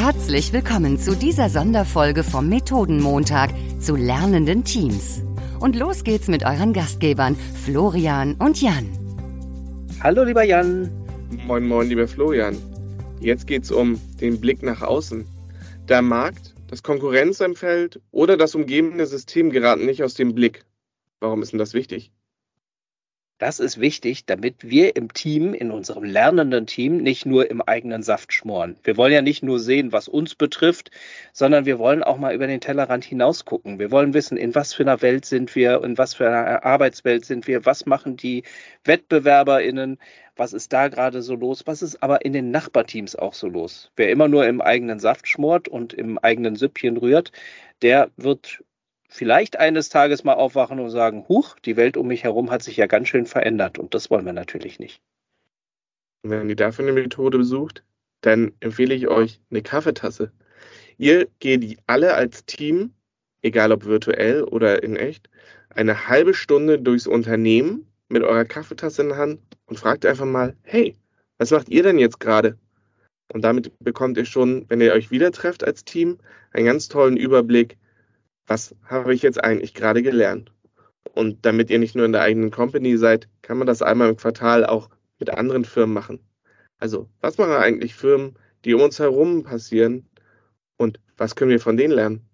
Herzlich willkommen zu dieser Sonderfolge vom Methodenmontag zu lernenden Teams. Und los geht's mit euren Gastgebern Florian und Jan. Hallo lieber Jan. Moin, moin, lieber Florian. Jetzt geht's um den Blick nach außen. Der Markt, das Konkurrenzumfeld oder das umgebende System geraten nicht aus dem Blick. Warum ist denn das wichtig? Das ist wichtig, damit wir im Team, in unserem lernenden Team, nicht nur im eigenen Saft schmoren. Wir wollen ja nicht nur sehen, was uns betrifft, sondern wir wollen auch mal über den Tellerrand hinaus gucken. Wir wollen wissen, in was für einer Welt sind wir, in was für einer Arbeitswelt sind wir, was machen die WettbewerberInnen, was ist da gerade so los, was ist aber in den Nachbarteams auch so los. Wer immer nur im eigenen Saft schmort und im eigenen Süppchen rührt, der wird vielleicht eines Tages mal aufwachen und sagen, huch, die Welt um mich herum hat sich ja ganz schön verändert und das wollen wir natürlich nicht. Wenn ihr dafür eine Methode besucht, dann empfehle ich euch eine Kaffeetasse. Ihr geht alle als Team, egal ob virtuell oder in echt, eine halbe Stunde durchs Unternehmen mit eurer Kaffeetasse in der Hand und fragt einfach mal, hey, was macht ihr denn jetzt gerade? Und damit bekommt ihr schon, wenn ihr euch wieder trefft als Team, einen ganz tollen Überblick, was habe ich jetzt eigentlich gerade gelernt? Und damit ihr nicht nur in der eigenen Company seid, kann man das einmal im Quartal auch mit anderen Firmen machen. Also, was machen eigentlich Firmen, die um uns herum passieren und was können wir von denen lernen?